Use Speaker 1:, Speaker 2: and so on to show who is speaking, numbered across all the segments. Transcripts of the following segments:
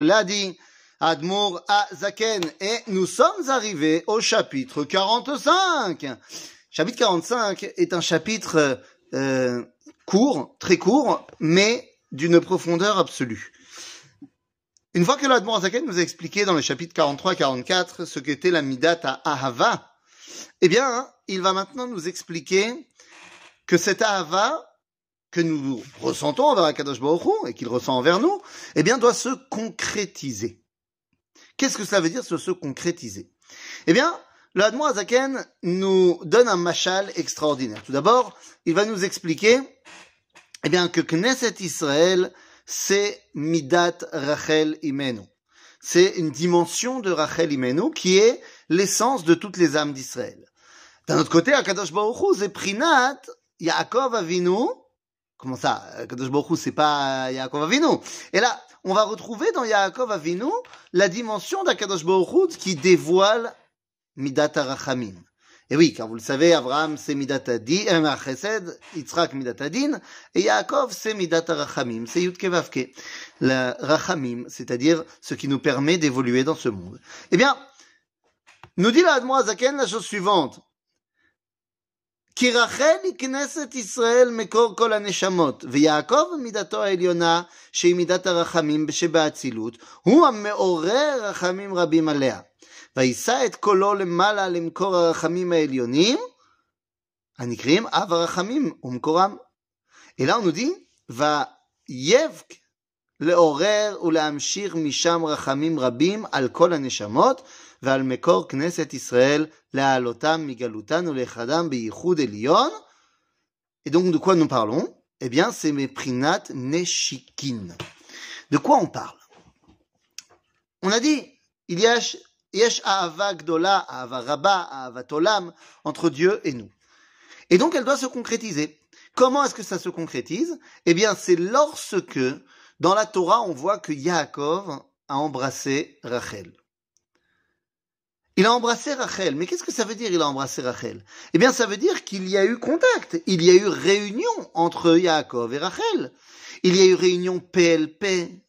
Speaker 1: l'a dit Admour Zaken. Et nous sommes arrivés au chapitre 45. Chapitre 45 est un chapitre euh, court, très court, mais d'une profondeur absolue. Une fois que l'Admour Zaken nous a expliqué dans les chapitres 43 et 44 ce qu'était la Midat à Ahava, eh bien, il va maintenant nous expliquer que cette Ahava que nous ressentons envers Akadosh Baruch et qu'il ressent envers nous, eh bien, doit se concrétiser. Qu'est-ce que cela veut dire, se concrétiser? Eh bien, le Hadmo Azaken nous donne un machal extraordinaire. Tout d'abord, il va nous expliquer eh bien, que Knesset Israël, c'est Midat Rachel Imenu. C'est une dimension de Rachel Imenu qui est l'essence de toutes les âmes d'Israël. D'un autre côté, Akadosh Baruch Hu, c'est Prinat Yaakov Avinu, Comment ça Kadosh Baruch c'est pas Yaakov Avinu? Et là, on va retrouver dans Yaakov Avinu la dimension d'Akadosh Baruch qui dévoile Midat Arachamim. Et oui, car vous le savez, Abraham c'est Midat Adin, euh, Yitzhak Midat Adin, et Yaakov c'est Midat Arachamim, c'est Yud Kevavke. Le Rachamim, c'est-à-dire ce qui nous permet d'évoluer dans ce monde. Eh bien, nous dit la Zaken la chose suivante. כי רחל היא כנסת ישראל מקור כל הנשמות, ויעקב מידתו העליונה, שהיא מידת הרחמים שבאצילות, הוא המעורר רחמים רבים עליה. וישא את קולו למעלה למקור הרחמים העליונים, הנקראים אב הרחמים ומקורם. אלא הוא נודי, ויבק לעורר ולהמשיך משם רחמים רבים על כל הנשמות, ועל מקור כנסת ישראל להעלותם מגלותן ולאחדם בייחוד עליון. Et donc de quoi nous parlons Eh bien c'est Meprinat Neshikin. De quoi on parle On a dit, il y a Yesh Ahava Gdola, Ahava Rabba, Ahava Tolam, entre Dieu et nous. Et donc elle doit se concrétiser. Comment est-ce que ça se concrétise Eh bien c'est lorsque dans la Torah on voit que Yaakov a embrassé Rachel. Il a embrassé Rachel. Mais qu'est-ce que ça veut dire, il a embrassé Rachel? Eh bien, ça veut dire qu'il y a eu contact. Il y a eu réunion entre Yaakov et Rachel. Il y a eu réunion PLP,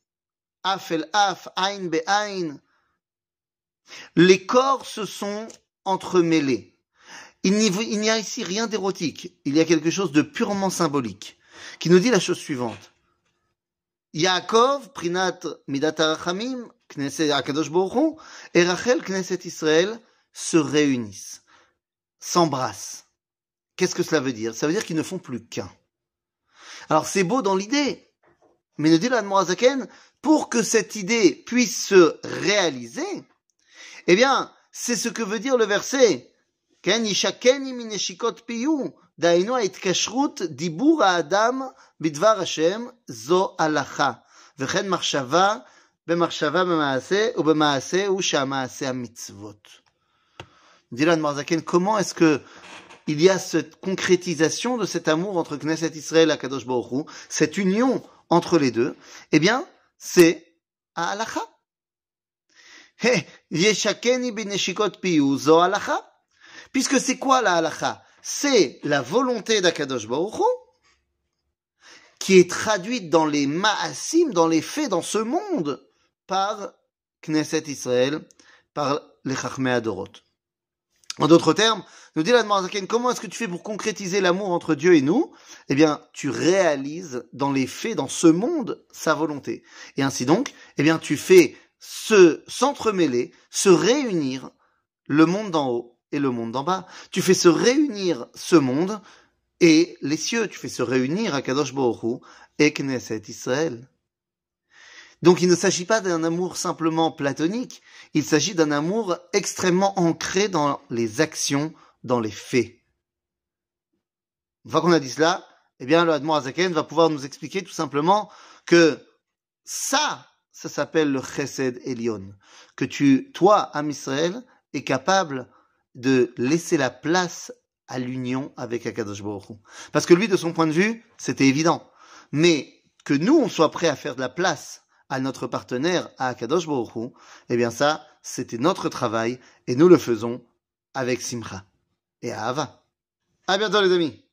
Speaker 1: Afel Af, Ain Be Ain. Les corps se sont entremêlés. Il n'y a ici rien d'érotique. Il y a quelque chose de purement symbolique qui nous dit la chose suivante. Yaakov, Prinat Midat Arachamim, Knesset Akadosh Baruch et Rachel Knesset Israël se réunissent, s'embrassent. Qu'est-ce que cela veut dire? Ça veut dire qu'ils ne font plus qu'un. Alors c'est beau dans l'idée, mais nous dit l'Admorazaken, pour que cette idée puisse se réaliser, eh bien, c'est ce que veut dire le verset. Ken yishakeni mineshikot piyu, dainu ha'itkashrut dibur ha'adam bidvar Hashem zo alacha, vechen marshava במחשבה במעשה ובמעשה הוא שהמעשה המצוות. Dylan Marzaken, comment est-ce que il y a cette concrétisation de cet amour entre Knesset Israël et Kadosh Baruch Hu, cette union entre les deux Eh bien, c'est à halacha. Yeshakeni bineshikot piyu zo halacha. Puisque c'est quoi la halacha C'est la volonté d'Akadosh Baruch qui est traduite dans les ma'asim, dans les faits, dans ce monde par Knesset Israël, par les Chachmei Adorot. En d'autres termes, nous dit la comment est-ce que tu fais pour concrétiser l'amour entre Dieu et nous? Eh bien, tu réalises dans les faits, dans ce monde, sa volonté. Et ainsi donc, eh bien, tu fais se s'entremêler, se réunir le monde d'en haut et le monde d'en bas. Tu fais se réunir ce monde et les cieux. Tu fais se réunir à Kadosh Baruch et Knesset Israël. Donc il ne s'agit pas d'un amour simplement platonique, il s'agit d'un amour extrêmement ancré dans les actions, dans les faits. Une fois qu'on a dit cela, eh bien le Admor Azaken va pouvoir nous expliquer tout simplement que ça, ça s'appelle le Chesed Elion. Que tu, toi, Am Israël, es capable de laisser la place à l'union avec Akadosh Baruch Parce que lui, de son point de vue, c'était évident. Mais que nous, on soit prêt à faire de la place à notre partenaire, à Akadosh Baruch eh bien ça, c'était notre travail et nous le faisons avec Simcha et Ava. À bientôt les amis